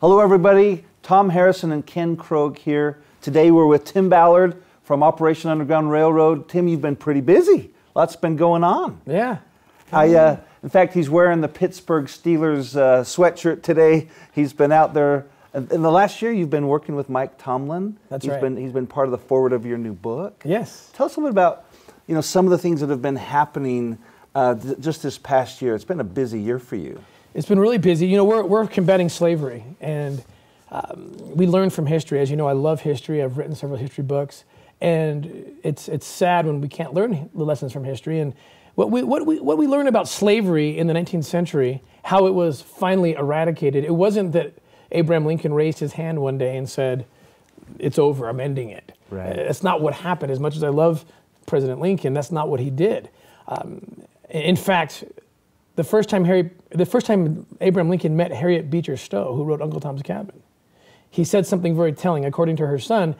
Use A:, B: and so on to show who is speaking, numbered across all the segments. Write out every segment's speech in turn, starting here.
A: Hello, everybody. Tom Harrison and Ken Krogh here. Today we're with Tim Ballard from Operation Underground Railroad. Tim, you've been pretty busy. Lots been going on.
B: Yeah.
A: I, uh, in fact, he's wearing the Pittsburgh Steelers uh, sweatshirt today. He's been out there. In the last year, you've been working with Mike Tomlin.
B: That's
A: he's
B: right.
A: Been, he's been part of the foreword of your new book.
B: Yes.
A: Tell us a little bit about, you know, some of the things that have been happening uh, th- just this past year. It's been a busy year for you.
B: It's been really busy. You know, we're, we're combating slavery, and um, we learn from history. As you know, I love history. I've written several history books, and it's it's sad when we can't learn the lessons from history. And what we what we what we learn about slavery in the 19th century, how it was finally eradicated. It wasn't that Abraham Lincoln raised his hand one day and said, "It's over. I'm ending it."
A: Right.
B: That's not what happened. As much as I love President Lincoln, that's not what he did. Um, in fact, the first time Harry, the first time Abraham Lincoln met Harriet Beecher Stowe, who wrote Uncle Tom's Cabin, he said something very telling. According to her son,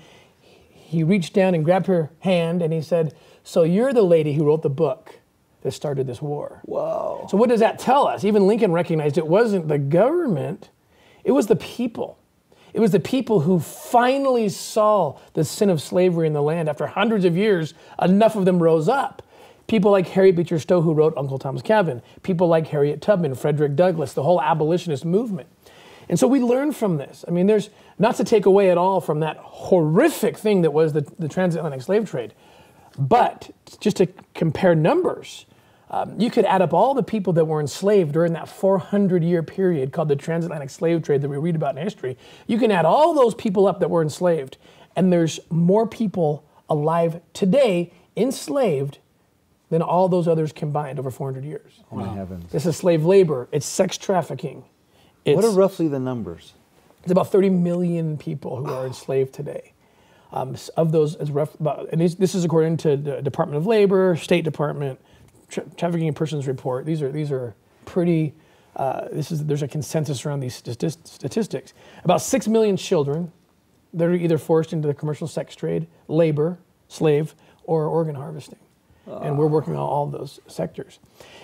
B: he reached down and grabbed her hand and he said, "So you're the lady who wrote the book that started this war."
A: Whoa.
B: So what does that tell us? Even Lincoln recognized it wasn't the government, it was the people. It was the people who finally saw the sin of slavery in the land. After hundreds of years, enough of them rose up. People like Harriet Beecher Stowe, who wrote Uncle Tom's Cabin. People like Harriet Tubman, Frederick Douglass, the whole abolitionist movement. And so we learn from this. I mean, there's not to take away at all from that horrific thing that was the, the transatlantic slave trade, but just to compare numbers, um, you could add up all the people that were enslaved during that 400 year period called the transatlantic slave trade that we read about in history. You can add all those people up that were enslaved, and there's more people alive today enslaved than all those others combined over 400 years.
A: Oh, my heavens.
B: This is slave labor, it's sex trafficking. It's,
A: What are roughly the numbers?
B: it's about 30 million people who are enslaved today. Um, of those, it's rough, and these, this is according to the Department of Labor, State Department, Tra- Trafficking in Persons Report. These are these are pretty. Uh, this is there's a consensus around these stati- statistics. About six million children that are either forced into the commercial sex trade, labor, slave, or organ harvesting, and we're working on all those sectors.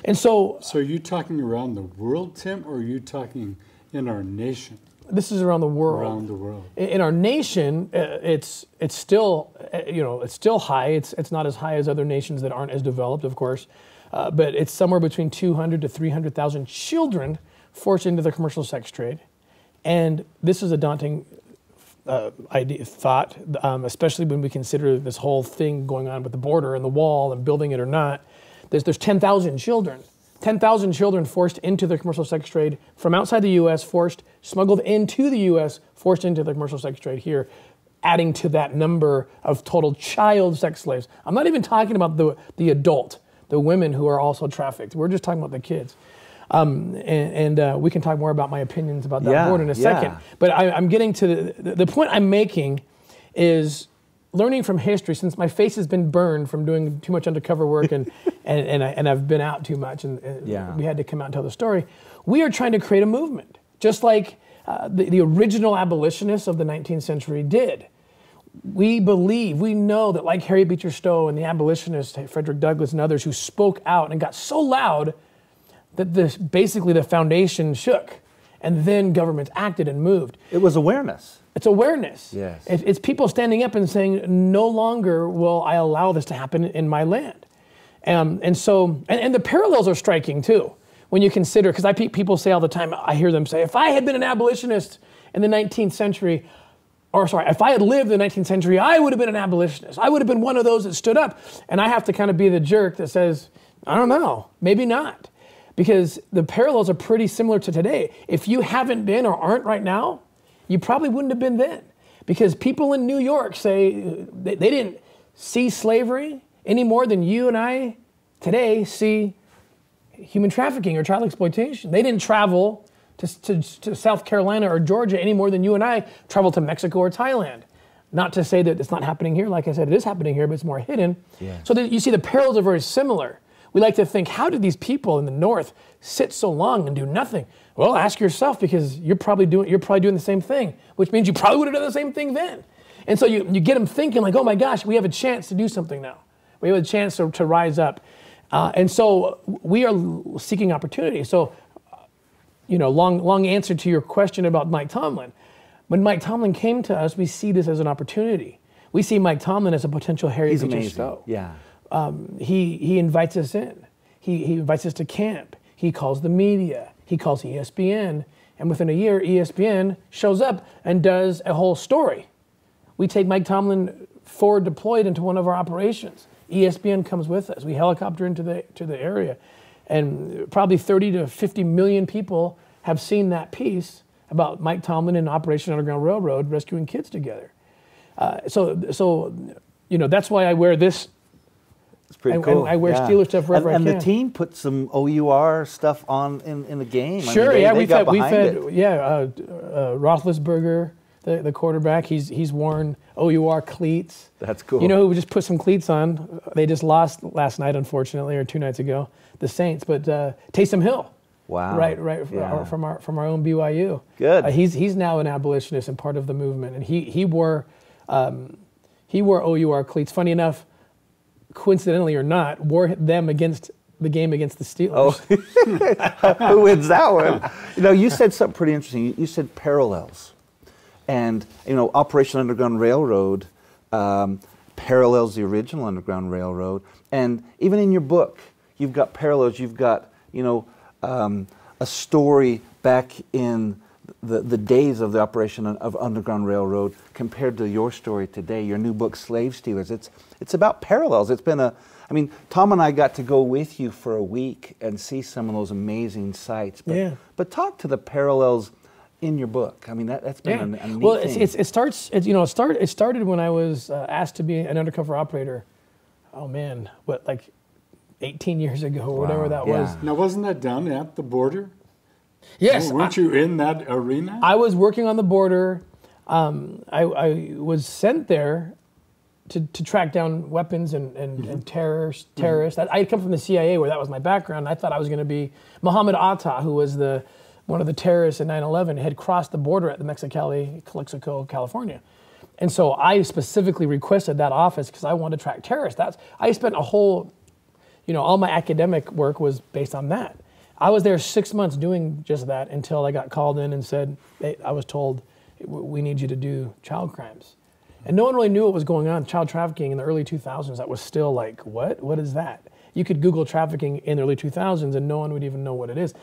B: And so
C: So are you talking around the world, Tim, or are you talking in our nation,
B: this is around the world.
C: around the world?
B: in our nation, uh, it's it's still uh, you know it's still high. It's it's not as high as other nations that aren't as developed, of course, uh, but it's somewhere between 200 to 300,000 children forced into the commercial sex trade, and this is a daunting uh, idea, thought, um, especially when we consider this whole thing going on with the border and the wall and building it or not. There's, there's 10,000 children, 10,000 children forced into the commercial sex trade from outside the U.S., forced, smuggled into the U.S., forced into the commercial sex trade here, adding to that number of total child sex slaves. I'm not even talking about the, the adult, the women who are also trafficked. We're just talking about the kids. Um, and and uh, we can talk more about my opinions about that
A: Yeah,
B: board in a
A: yeah.
B: second. But I, I'm getting to the, the, point I'm making is learning from history, since my face has been burned from doing too much undercover work and, and, and, I, and I've been out too much and, and
A: Yeah.
B: we had to come out and tell the story. We are trying to create a movement, just like uh, the, the original abolitionists of the 19th century did. We believe, we know that like Harriet Beecher Stowe and the abolitionists, Frederick Douglass and others who spoke out and got so loud that this, basically the foundation shook and then governments acted and moved.
A: It was awareness.
B: It's awareness.
A: Yes.
B: It- It's people standing up and saying, no longer will I allow this to happen in my land. Um, and so, and, and the parallels are striking too. When you consider, because I pe- people say all the time, I hear them say, if I had been an abolitionist in the 19th century, or sorry, if I had lived in the 19th century, I would have been an abolitionist. I would have been one of those that stood up. And I have to kind of be the jerk that says, I don't know, maybe not. Because the parallels are pretty similar to today. If you haven't been or aren't right now, you probably wouldn't have been then. Because people in New York say they, they didn't see slavery any more than you and I today see human trafficking or child exploitation. They didn't travel to, to, to South Carolina or Georgia any more than you and I travel to Mexico or Thailand. Not to say that it's not happening here. Like I said, it is happening here, but it's more hidden.
A: Yes.
B: So that you see the parallels are very similar. We like to think, how did these people in the North sit so long and do nothing? Well, ask yourself because you're probably doing you're probably doing the same thing, which means you probably would have done the same thing then. And so you, you get them thinking like, oh my gosh, we have a chance to do something now. We have a chance to, to rise up. Uh, and so we are seeking opportunity. So you know, long, long answer to your question about Mike Tomlin. When Mike Tomlin came to us, we see this as an opportunity. We see Mike Tomlin as a potential Harry
A: He's amazing.
B: Stowe.
A: Yeah.
B: He, he invites us in. He, he invites us to camp. He calls the media. He calls ESPN. And within a year, ESPN shows up and does a whole story. We take Mike Tomlin forward deployed into one of our operations. ESPN comes with us. We helicopter into the, to the area. And probably 30 to 50 million people have seen that piece about Mike Tomlin and Operation Underground Railroad rescuing kids together. Uh, so, so, you know, that's why I wear this
A: It's pretty
B: And-
A: cool.
B: and I wear Steelers stuff wherever
A: and,
B: I
A: and the team put some OUR stuff on in, in the game. I mean,
B: Sure,
A: they-
B: yeah,
A: they
B: we've had, we've had,
A: it.
B: yeah, uh, uh, Roethlisberger, the, the quarterback, he's he's worn OUR cleats.
A: That's cool.
B: You know who just put some cleats on? They just lost last night, unfortunately, or two nights ago, the Saints. But uh, Taysom Hill,
A: Wow.
B: right, right, f-
A: Yeah.
B: from our from our own BYU.
A: Good.
B: Uh, he's he's now an abolitionist and part of the movement, and he he wore um, he wore OUR cleats. Funny enough, coincidentally or not, wore them against the game against the Steelers.
A: Oh, who wins that one? You know, you said something pretty interesting. You, said parallels, and you know, Operation Underground Railroad um, parallels the original Underground Railroad, and even in your book, you've got parallels. You've got you know um, a story back in the, the days of the operation of Underground Railroad compared to your story today, your new book, Slave Stealers. It's, it's about parallels. It's been a, I mean, Tom and I got to go with you for a week and see some of those amazing sites. But,
B: Yeah.
A: but talk to the parallels in your book. I mean, that, that's been
B: Yeah.
A: a, a neat
B: well, it's,
A: thing.
B: it's, it starts. It, you know, it started. It started when I was uh, asked to be an undercover operator. Oh man, what like 18 years ago or whatever that
A: yeah.
B: was.
C: Now, wasn't that done at the border?
B: Yes,
C: Weren't you in that arena?
B: I was working on the border. Um, I, I was sent there to, to track down weapons and, and, and terrorists. terrorists. I had come from the CIA where that was my background. I thought I was going to be Muhammad Atta, who was the one of the terrorists in 9/11, had crossed the border at the Mexicali, Calexico, California. And so I specifically requested that office because I wanted to track terrorists. That's I spent a whole, you know, all my academic work was based on that. I was there six months doing just that until I got called in and said, hey, I was told, we need you to do child crimes. And no one really knew what was going on. Child trafficking in the early 2000s, that was still like, what? What is that? You could Google trafficking in the early 2000s and no one would even know what it is.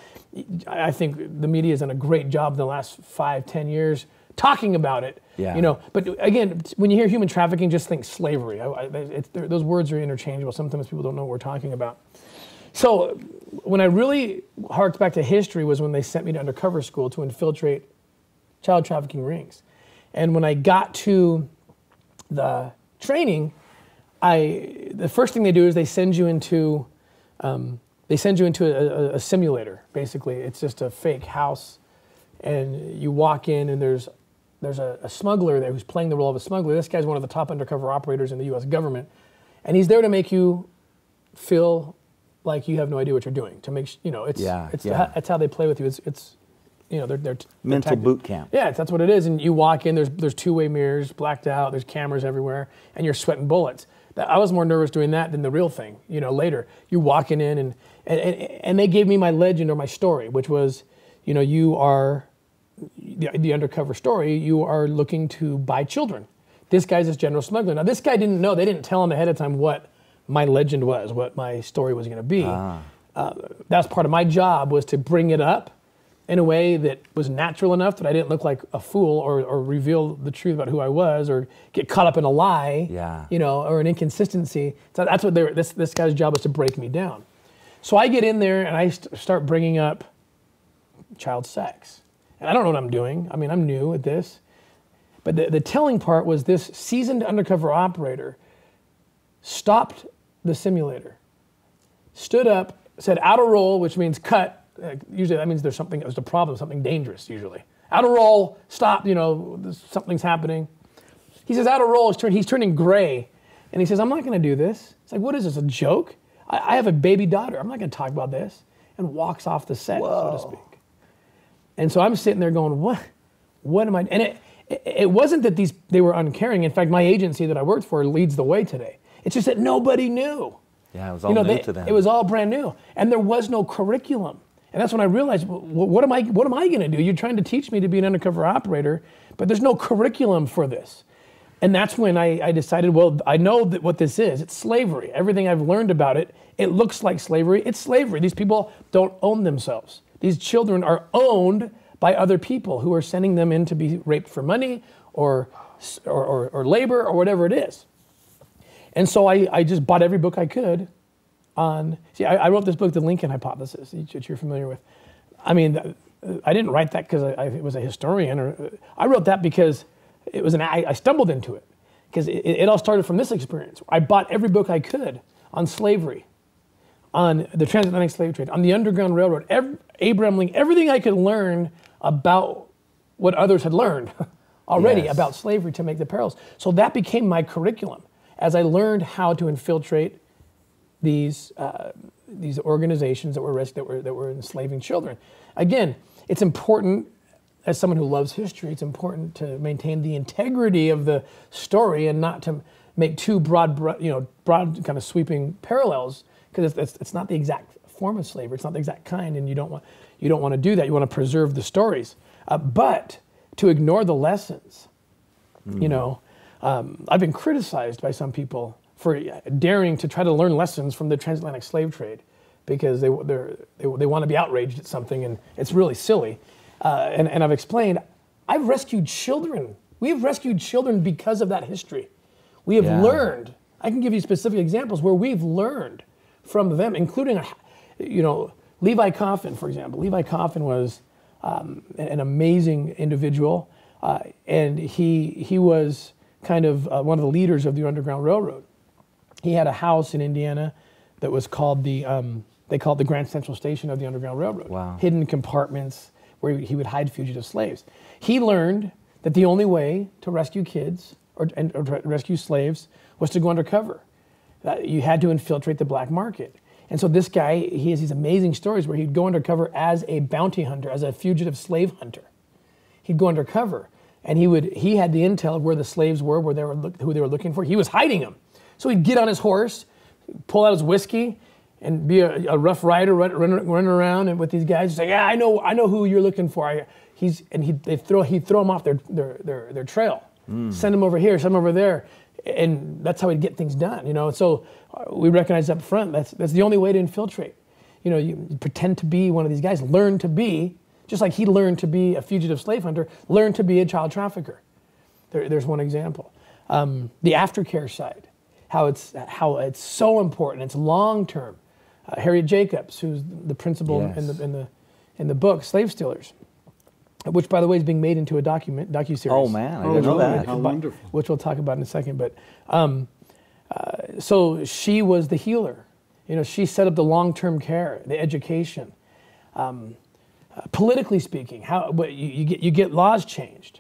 B: I think the media has done a great job in the last five, ten years talking about it.
A: Yeah.
B: You know, but again, when you hear human trafficking, just think slavery. I, I, it's, those words are interchangeable. Sometimes people don't know what we're talking about. So when I really harked back to history was when they sent me to undercover school to infiltrate child trafficking rings. And when I got to the training, I the first thing they do is they send you into um, they send you into a, a, simulator. Basically, it's just a fake house, and you walk in and there's there's a, a smuggler there who's playing the role of a smuggler. This guy's one of the top undercover operators in the U.S. government, and he's there to make you feel like you have no idea what you're doing. To make sh- you know, it's
A: Yeah,
B: it's
A: yeah.
B: that's how they play with you. It's it's you know they're they're they're
A: Mental boot camp.
B: yeah, that's what it is. And you walk in, there's there's two way mirrors, blacked out, there's cameras everywhere, and you're sweating bullets. That- I was more nervous doing that than the real thing. You know, later you walking in and and, and and they gave me my legend or my story, which was, you know, you are the, the undercover story. You are looking to buy children. This guy's this general smuggler. Now this guy didn't know. They didn't tell him ahead of time what my legend was, what my story was going to be. Uh, that's part of my job was to bring it up in a way that was natural enough that I didn't look like a fool or, or reveal the truth about who I was or get caught up in a lie,
A: Yeah.
B: you know, or an inconsistency. So that's what they were, this, this guy's job was to break me down. So I get in there and I st- start bringing up child sex. And I don't know what I'm doing. I mean, I'm new at this. But the, the telling part was this seasoned undercover operator stopped the simulator, stood up, said out of role, which means cut. Uh, usually that means there's something, there's a problem, something dangerous usually. Out of role, stop, you know, something's happening. He says out of role, he's, turn, he's turning gray. And he says, I'm not going to do this. It's like, what is this, a joke? I, I have a baby daughter. I'm not going to talk about this. And walks off the set, so to speak. And so I'm sitting there going, what? What am I? And it, it, it wasn't that these they were uncaring. In fact, my agency that I worked for leads the way today. It's just that nobody knew.
A: Yeah, it was all
B: You know,
A: new
B: they-
A: to them.
B: It was all brand new, and there was no curriculum. And that's when I realized, wh- what am I, what am I going to do? You're trying to teach me to be an undercover operator, but there's no curriculum for this. And that's when I, I decided, well, I know that what this is. It's slavery. Everything I've learned about it, it looks like slavery. It's slavery. These people don't own themselves. These children are owned by other people who are sending them in to be raped for money or, or, or, or labor or whatever it is. And so I, I just bought every book I could on. See, I, I wrote this book, The Lincoln Hypothesis, that you're familiar with. I mean, I didn't write that because I, I was a historian, or uh, I wrote that because it was an. I, I stumbled into it because it, it all started from this experience. I bought every book I could on slavery, on the transatlantic slave trade, on the Underground Railroad, every, Abraham Lincoln, everything I could learn about what others had learned already
A: Yes.
B: about slavery to make the parallels. So that became my curriculum as I learned how to infiltrate these uh, these organizations that were res- that were that were enslaving children. Again, it's important as someone who loves history. It's important to maintain the integrity of the story and not to make too broad, you know, broad kind of sweeping parallels because it's, it's, it's not the exact form of slavery. It's not the exact kind, and you don't want you don't want to do that. You want to preserve the stories, uh, but to ignore the lessons you know, um, I've been criticized by some people for daring to try to learn lessons from the transatlantic slave trade because they, they, they want to be outraged at something and it's really silly. Uh, and, and I've explained, I've rescued children. We've rescued children because of that history. We have
A: Yeah.
B: learned, I can give you specific examples where we've learned from them, including, you know, Levi Coffin, for example. Levi Coffin was um, an amazing individual, uh, and he he was kind of uh, one of the leaders of the Underground Railroad. He had a house in Indiana that was called the um, they called the Grand Central Station of the Underground Railroad.
A: Wow.
B: Hidden compartments where he would hide fugitive slaves. He learned that the only way to rescue kids or, and, or to rescue slaves was to go undercover. That you had to infiltrate the black market. And so this guy, he has these amazing stories where he'd go undercover as a bounty hunter, as a fugitive slave hunter. He'd go undercover, and he would he had the intel of where the slaves were, where they were who they were looking for. He was hiding them. So he'd get on his horse, pull out his whiskey, and be a, a rough rider, run, run, run around and with these guys. Say, yeah, I know, I know who you're looking for. I, he's and he they throw he'd throw them off their their their, their trail, send them over here, send them over there, and that's how he'd get things done. You know, so uh, we recognize up front that's that's the only way to infiltrate. You know, you pretend to be one of these guys, learn to be just like he learned to be a fugitive slave hunter, learned to be a child trafficker. There, there's one example. Um, the aftercare side, how it's how it's so important. It's long term. Uh, Harriet Jacobs, who's the principal in the in the in the book Slave Stealers, which by the way is being made into a document docu series.
A: Oh man, I
C: Oh,
A: didn't know that.
C: How wonderful.
B: Which we'll talk about in a second. But um, uh, so she was the healer. You know, she set up the long-term care, the education. Um, uh, politically speaking, how you, you get you get laws changed.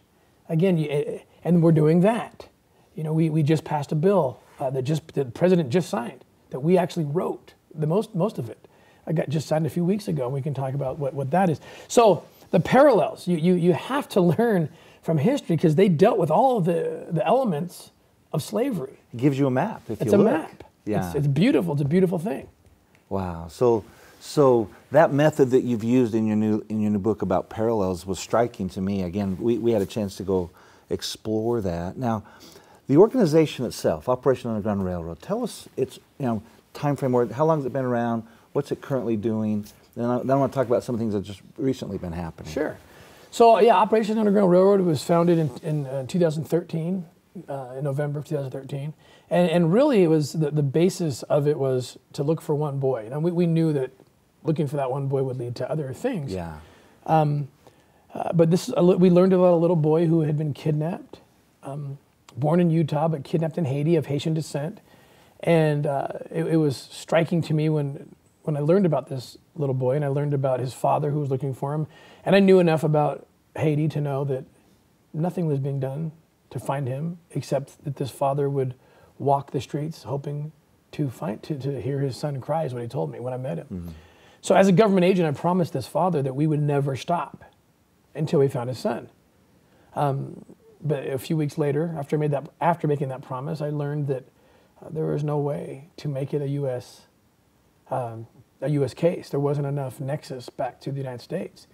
B: Again, you, eh, and we're doing that. You know, we, we just passed a bill uh, that just the president just signed that we actually wrote the most most of it. I got just signed a few weeks ago, and we can talk about what, what that is. So the parallels you you you have to learn from history because they dealt with all of the the elements of slavery.
A: It gives you a map if
B: It's
A: you
B: a
A: look.
B: map.
A: Yeah.
B: It's, it's beautiful. It's a beautiful thing.
A: Wow. So, so that method that you've used in your new in your new book about parallels was striking to me. Again, we, we had a chance to go explore that. Now, the organization itself, Operation Underground Railroad. Tell us its you know time frame. How long has it been around? What's it currently doing? Then I, then I want to talk about some things that just recently been happening.
B: Sure. So yeah, Operation Underground Railroad was founded in, in uh, 2013, uh, in November of 2013, and and really it was the, the basis of it was to look for one boy. And we, we knew that looking for that one boy would lead to other things.
A: Yeah.
B: Uh, but this we learned about a little boy who had been kidnapped, um, born in Utah but kidnapped in Haiti of Haitian descent, and uh, it, it was striking to me when when I learned about this little boy and I learned about his father who was looking for him, and I knew enough about Haiti to know that nothing was being done to find him except that this father would walk the streets hoping to find to, to hear his son cry is what he told me when I met him. So as a government agent, I promised this father that we would never stop until we found his son. Um, but a few weeks later, after I made that, after making that promise, I learned that uh, there was no way to make it a U.S. Um, a U.S. case. There wasn't enough nexus back to the United States,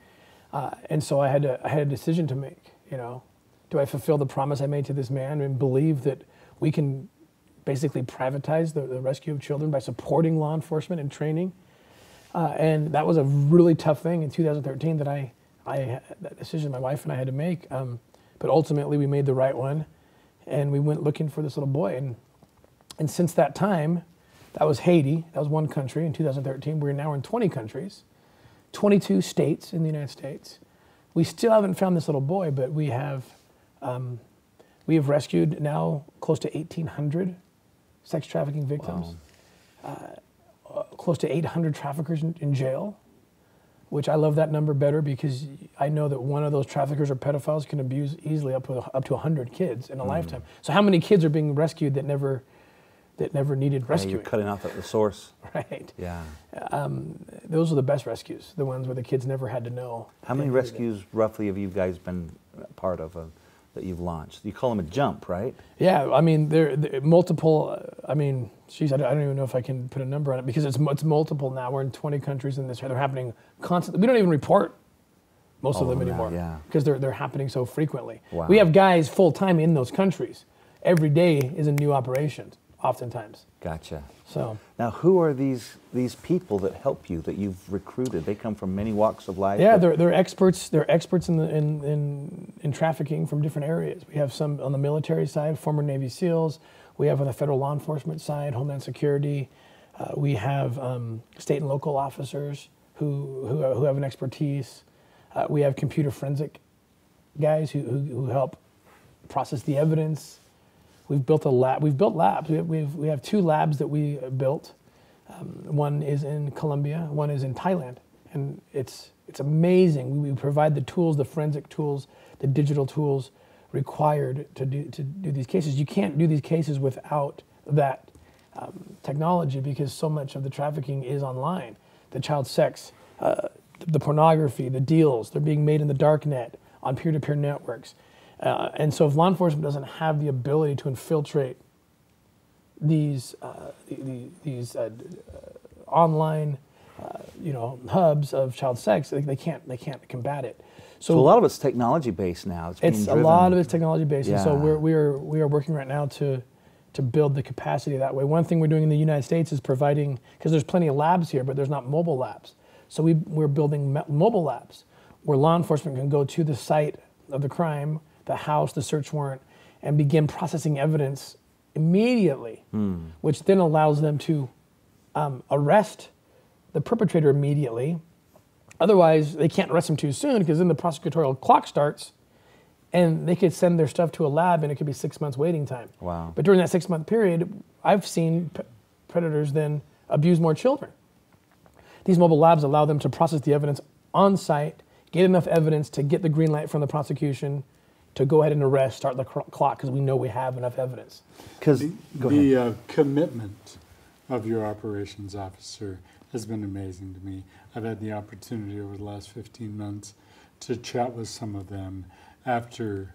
B: uh, and so I had had a decision to make. You know, do I fulfill the promise I made to this man and believe that we can basically privatize the, the rescue of children by supporting law enforcement and training? Uh, and that was a really tough thing in 2013 that I, I that decision my wife and I had to make. Um, but ultimately, we made the right one, and we went looking for this little boy. And and since that time, that was Haiti. That was one country in 2013. We're now in 20 countries, 22 states in the United States. We still haven't found this little boy, but we have um, we have rescued now close to 1,800 sex trafficking victims. Uh, uh, close to 800 traffickers in, in jail, which I love that number better because I know that one of those traffickers or pedophiles can abuse easily up to up to 100 kids in a hmm. lifetime. So how many kids are being rescued that never that never needed
A: Yeah, you're cutting off at the source.
B: right.
A: Yeah.
B: Um, those are the best rescues, the ones where the kids never had to know.
A: How many
B: they needed it.
A: rescues roughly have you guys been part of that you've launched? You call them a jump, right?
B: Yeah, I mean, there multiple. I mean, geez, I don't, I don't even know if I can put a number on it because it's it's multiple now. We're in 20 countries and this they're happening constantly. We don't even report most
A: All
B: of oh, them
A: of them
B: anymore
A: yeah.
B: because they're they're happening so frequently.
A: Wow.
B: We have guys full time in those countries. Every day is a new operation, oftentimes.
A: Gotcha.
B: So
A: Now, who are these these people that help you that you've recruited? They come from many walks of life.
B: yeah, they're they're experts. They're experts in the in, in in trafficking from different areas. We have some on the military side, former Navy SEALs. We have on the federal law enforcement side, Homeland Security. Uh, we have um, state and local officers who who, who have an expertise. Uh, we have computer forensic guys who, who who help process the evidence. We've built a lab. We've built labs. We have, we've, we have two labs that we built. Um, one is in Colombia. One is in Thailand, and it's it's amazing. We, we provide the tools, the forensic tools, the digital tools required to do to do these cases. You can't do these cases without that um, technology because so much of the trafficking is online. The child sex, uh, the pornography, the deals, they're being made in the dark net on peer-to-peer networks. Uh, and so if law enforcement doesn't have the ability to infiltrate these, uh, the, the, these uh, uh, online uh, you know, hubs of child sex, they, they, can't, they can't combat it.
A: So a lot of it's technology based now. It's,
B: It's a lot of it's technology based, and so we're we are we are working right now to to build the capacity that way. One thing we're doing in the United States is providing because there's plenty of labs here, but there's not mobile labs. So we we're building mobile labs where law enforcement can go to the site of the crime, the house, the search warrant, and begin processing evidence immediately, which then allows them to um, arrest the perpetrator immediately. Otherwise, they can't arrest him too soon because then the prosecutorial clock starts and they could send their stuff to a lab and it could be six months waiting time.
A: Wow.
B: But during that six month period, I've seen p- predators then abuse more children. These mobile labs allow them to process the evidence on site, get enough evidence to get the green light from the prosecution to go ahead and arrest, start the cr- clock because we know we have enough evidence.
A: Because
C: The, the uh, commitment of your operations officer has been amazing to me. I've had the opportunity over the last 15 months to chat with some of them after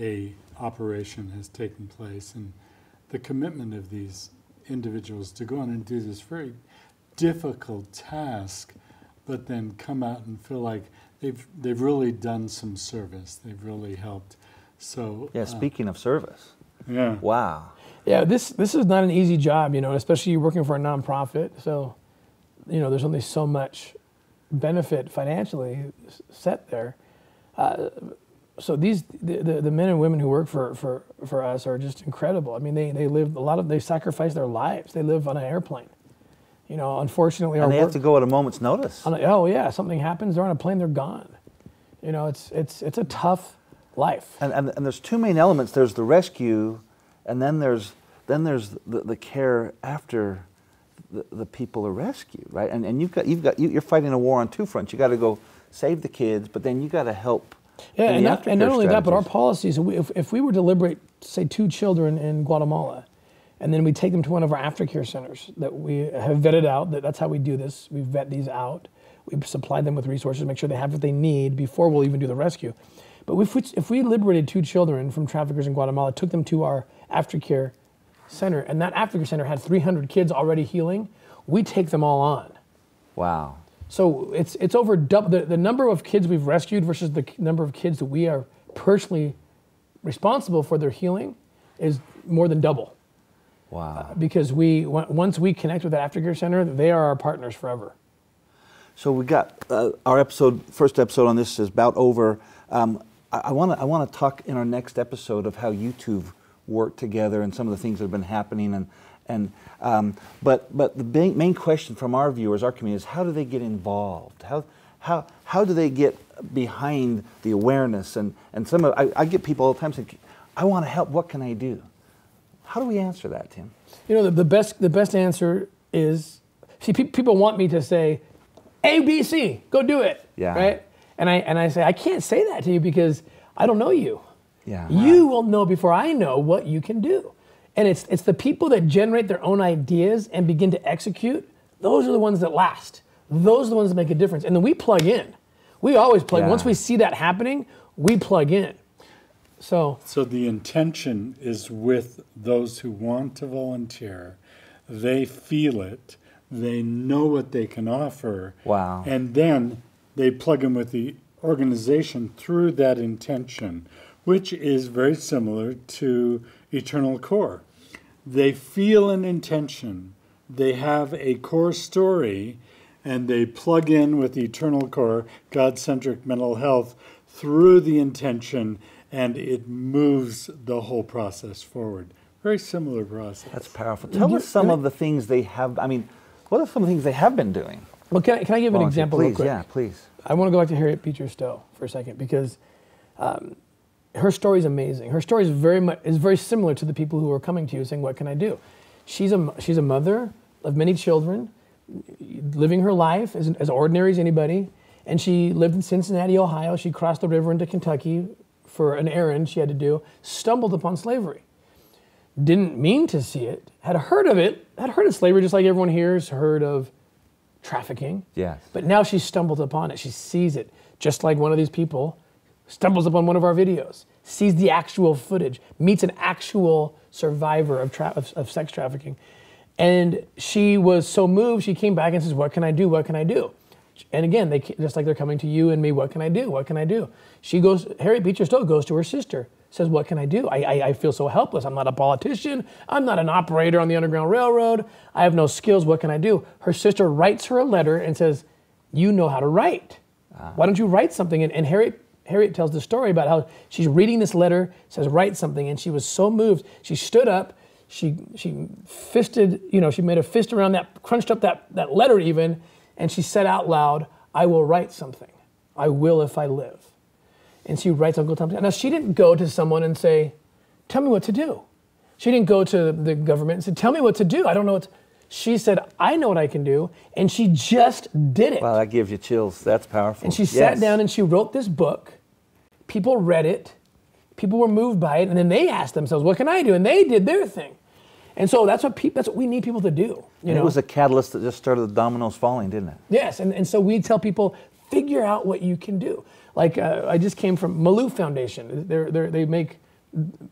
C: a operation has taken place and the commitment of these individuals to go on and do this very difficult task but then come out and feel like they've they've really done some service they've really helped so
A: Yeah.
C: uh,
A: Speaking of service,
C: yeah
A: wow.
B: Yeah, this this is not an easy job, you know, especially you working for a nonprofit. So, you know, there's only so much benefit financially set there. Uh, so these the, the, the men and women who work for, for, for us are just incredible. I mean, they, they live a lot of they sacrifice their lives. They live on an airplane. You know, unfortunately, our
A: And they have to go at a moment's notice.
B: a, oh yeah, something happens. They're on a plane. They're gone. You know, it's it's it's a tough life.
A: And, and, and there's two main elements. There's the rescue, and then there's then there's the, the care after the, the people are rescued, right? And, and you've got you've got you, you're fighting a war on two fronts. You got to go save the kids, but then you got to help.
B: Yeah, and not, and not only that, but our policies. If, if we were to liberate, say, two children in Guatemala, and then we take them to one of our aftercare centers that we have vetted out, that that's how we do this. We vet these out. We supply them with resources, make sure they have what they need before we'll even do the rescue. But if we, if we liberated two children from traffickers in Guatemala, took them to our aftercare center, and that aftercare center had 300 kids already healing, we take them all on
A: Wow.
B: So it's it's over double the, the number of kids we've rescued versus the number of kids that we are personally responsible for their healing is more than double
A: Wow.
B: because we on- once we connect with that aftercare center, they are our partners forever.
A: So we got uh, our episode, first episode on this is about over. Um, I want to I want to talk in our next episode of how you two work together and some of the things that have been happening and and um, but but the main, main question from our viewers, our community, is how do they get involved? How how how do they get behind the awareness and and some of I, I get people all the time saying, I want to help. What can I do? How do we answer that, Tim?
B: You know, the, the best the best answer is see pe- people want me to say A B C, go do it.
A: Yeah.
B: Right? And I and I say I can't say that to you because I don't know you.
A: Yeah.
B: You will know before I know what you can do. And it's it's the people that generate their own ideas and begin to execute, those are the ones that last. Those are the ones that make a difference. And then we plug in. We always plug.
A: Yeah.
B: Once we see that happening, we plug in. So
C: So the intention is with those who want to volunteer. They feel it. They know what they can offer.
A: Wow.
C: And then they plug in with the organization through that intention, which is very similar to Eternal Core. They feel an intention. They have a core story and they plug in with Eternal Core, God centric mental health, through the intention and it moves the whole process forward. Very similar process.
A: That's powerful. Tell us some of the things they have. I mean, what are some of the things they have been doing?
B: well, can I, can I give an
A: Volunteer,
B: example
A: please,
B: real quick?
A: Yeah, please.
B: I want to go back to Harriet Beecher Stowe for a second because um, her story is amazing. Her story is very much is very similar to the people who are coming to you saying, "What can I do?" She's a she's a mother of many children, living her life as, as ordinary as anybody. And she lived in Cincinnati, Ohio. She crossed the river into Kentucky for an errand she had to do. Stumbled upon slavery. Didn't mean to see it. Had heard of it. Had heard of slavery, just like everyone here has heard of trafficking.
A: Yes.
B: But now she stumbled upon it. She sees it, just like one of these people stumbles upon one of our videos, sees the actual footage, meets an actual survivor of, of, of sex trafficking. And she was so moved, she came back and says, What can I do? What can I do? And again, they just like they're coming to you and me, what can I do? What can I do? She goes, Harriet Beecher Stowe goes to her sister, says, What can I do? I, I, I feel so helpless. I'm not a politician. I'm not an operator on the Underground Railroad. I have no skills. What can I do? Her sister writes her a letter and says, You know how to write. Ah. Why don't you write something? And, and Harriet, Harriet tells the story about how she's reading this letter, says, Write something. And she was so moved. She stood up. She, she fisted, you know, she made a fist around that, crunched up that, that letter even, and she said out loud, I will write something. I will if I live. And she writes Uncle Tom's. Now, she didn't go to someone and say, Tell me what to do. She didn't go to the government and say, Tell me what to do. I don't know what to. She said, I know what I can do. And she just did it.
A: Wow, that gives you chills. That's powerful.
B: And she sat down and she wrote this book. People read it. People were moved by it. And then they asked themselves, What can I do? And they did their thing. And so that's what, peop that's what we need people to do. You
A: And
B: know?
A: it was a catalyst that just started the dominoes falling, didn't it?
B: Yes, and, and so we tell people figure out what you can do. Like uh, I just came from Maloof Foundation. They're, they're, they make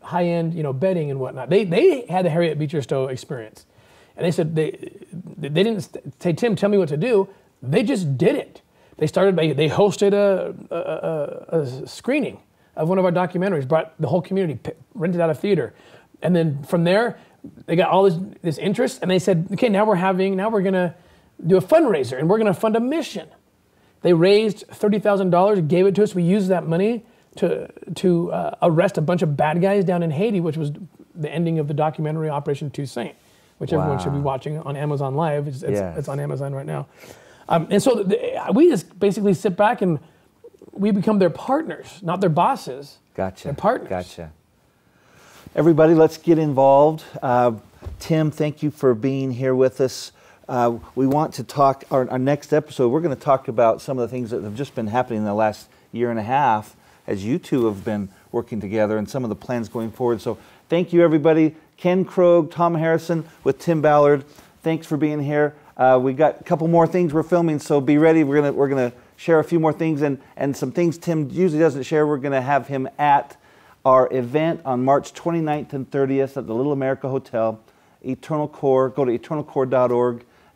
B: high end, you know, bedding and whatnot. They they had the Harriet Beecher Stowe experience, and they said they they didn't say Tim, tell me what to do. They just did it. They started. They, they hosted a, a, a, screening of one of our documentaries. Brought the whole community, rented out a theater, and then from there they got all this this interest, and they said, okay, now we're having now we're gonna do a fundraiser, and we're gonna fund a mission. They raised $30,000, gave it to us. We used that money to, to uh, arrest a bunch of bad guys down in Haiti, which was the ending of the documentary Operation Toussaint, which everyone should be watching on Amazon Live. It's, it's,
A: Yes.
B: it's on Amazon right now. Um, and so the, we just basically sit back and we become their partners, not their bosses.
A: Gotcha.
B: They're partners.
A: Gotcha. Everybody, let's get involved. Uh, Tim, thank you for being here with us. Uh, we want to talk, our, our next episode, we're going to talk about some of the things that have just been happening in the last year and a half as you two have been working together and some of the plans going forward. So thank you, everybody. Ken Krogh, Tom Harrison with Tim Ballard. Thanks for being here. Uh, we got a couple more things we're filming, so be ready. We're gonna we're gonna share a few more things and and some things Tim usually doesn't share. We're gonna have him at our event on March 29th and 30th at the Little America Hotel, Eternal Core. Go to eternalcore.org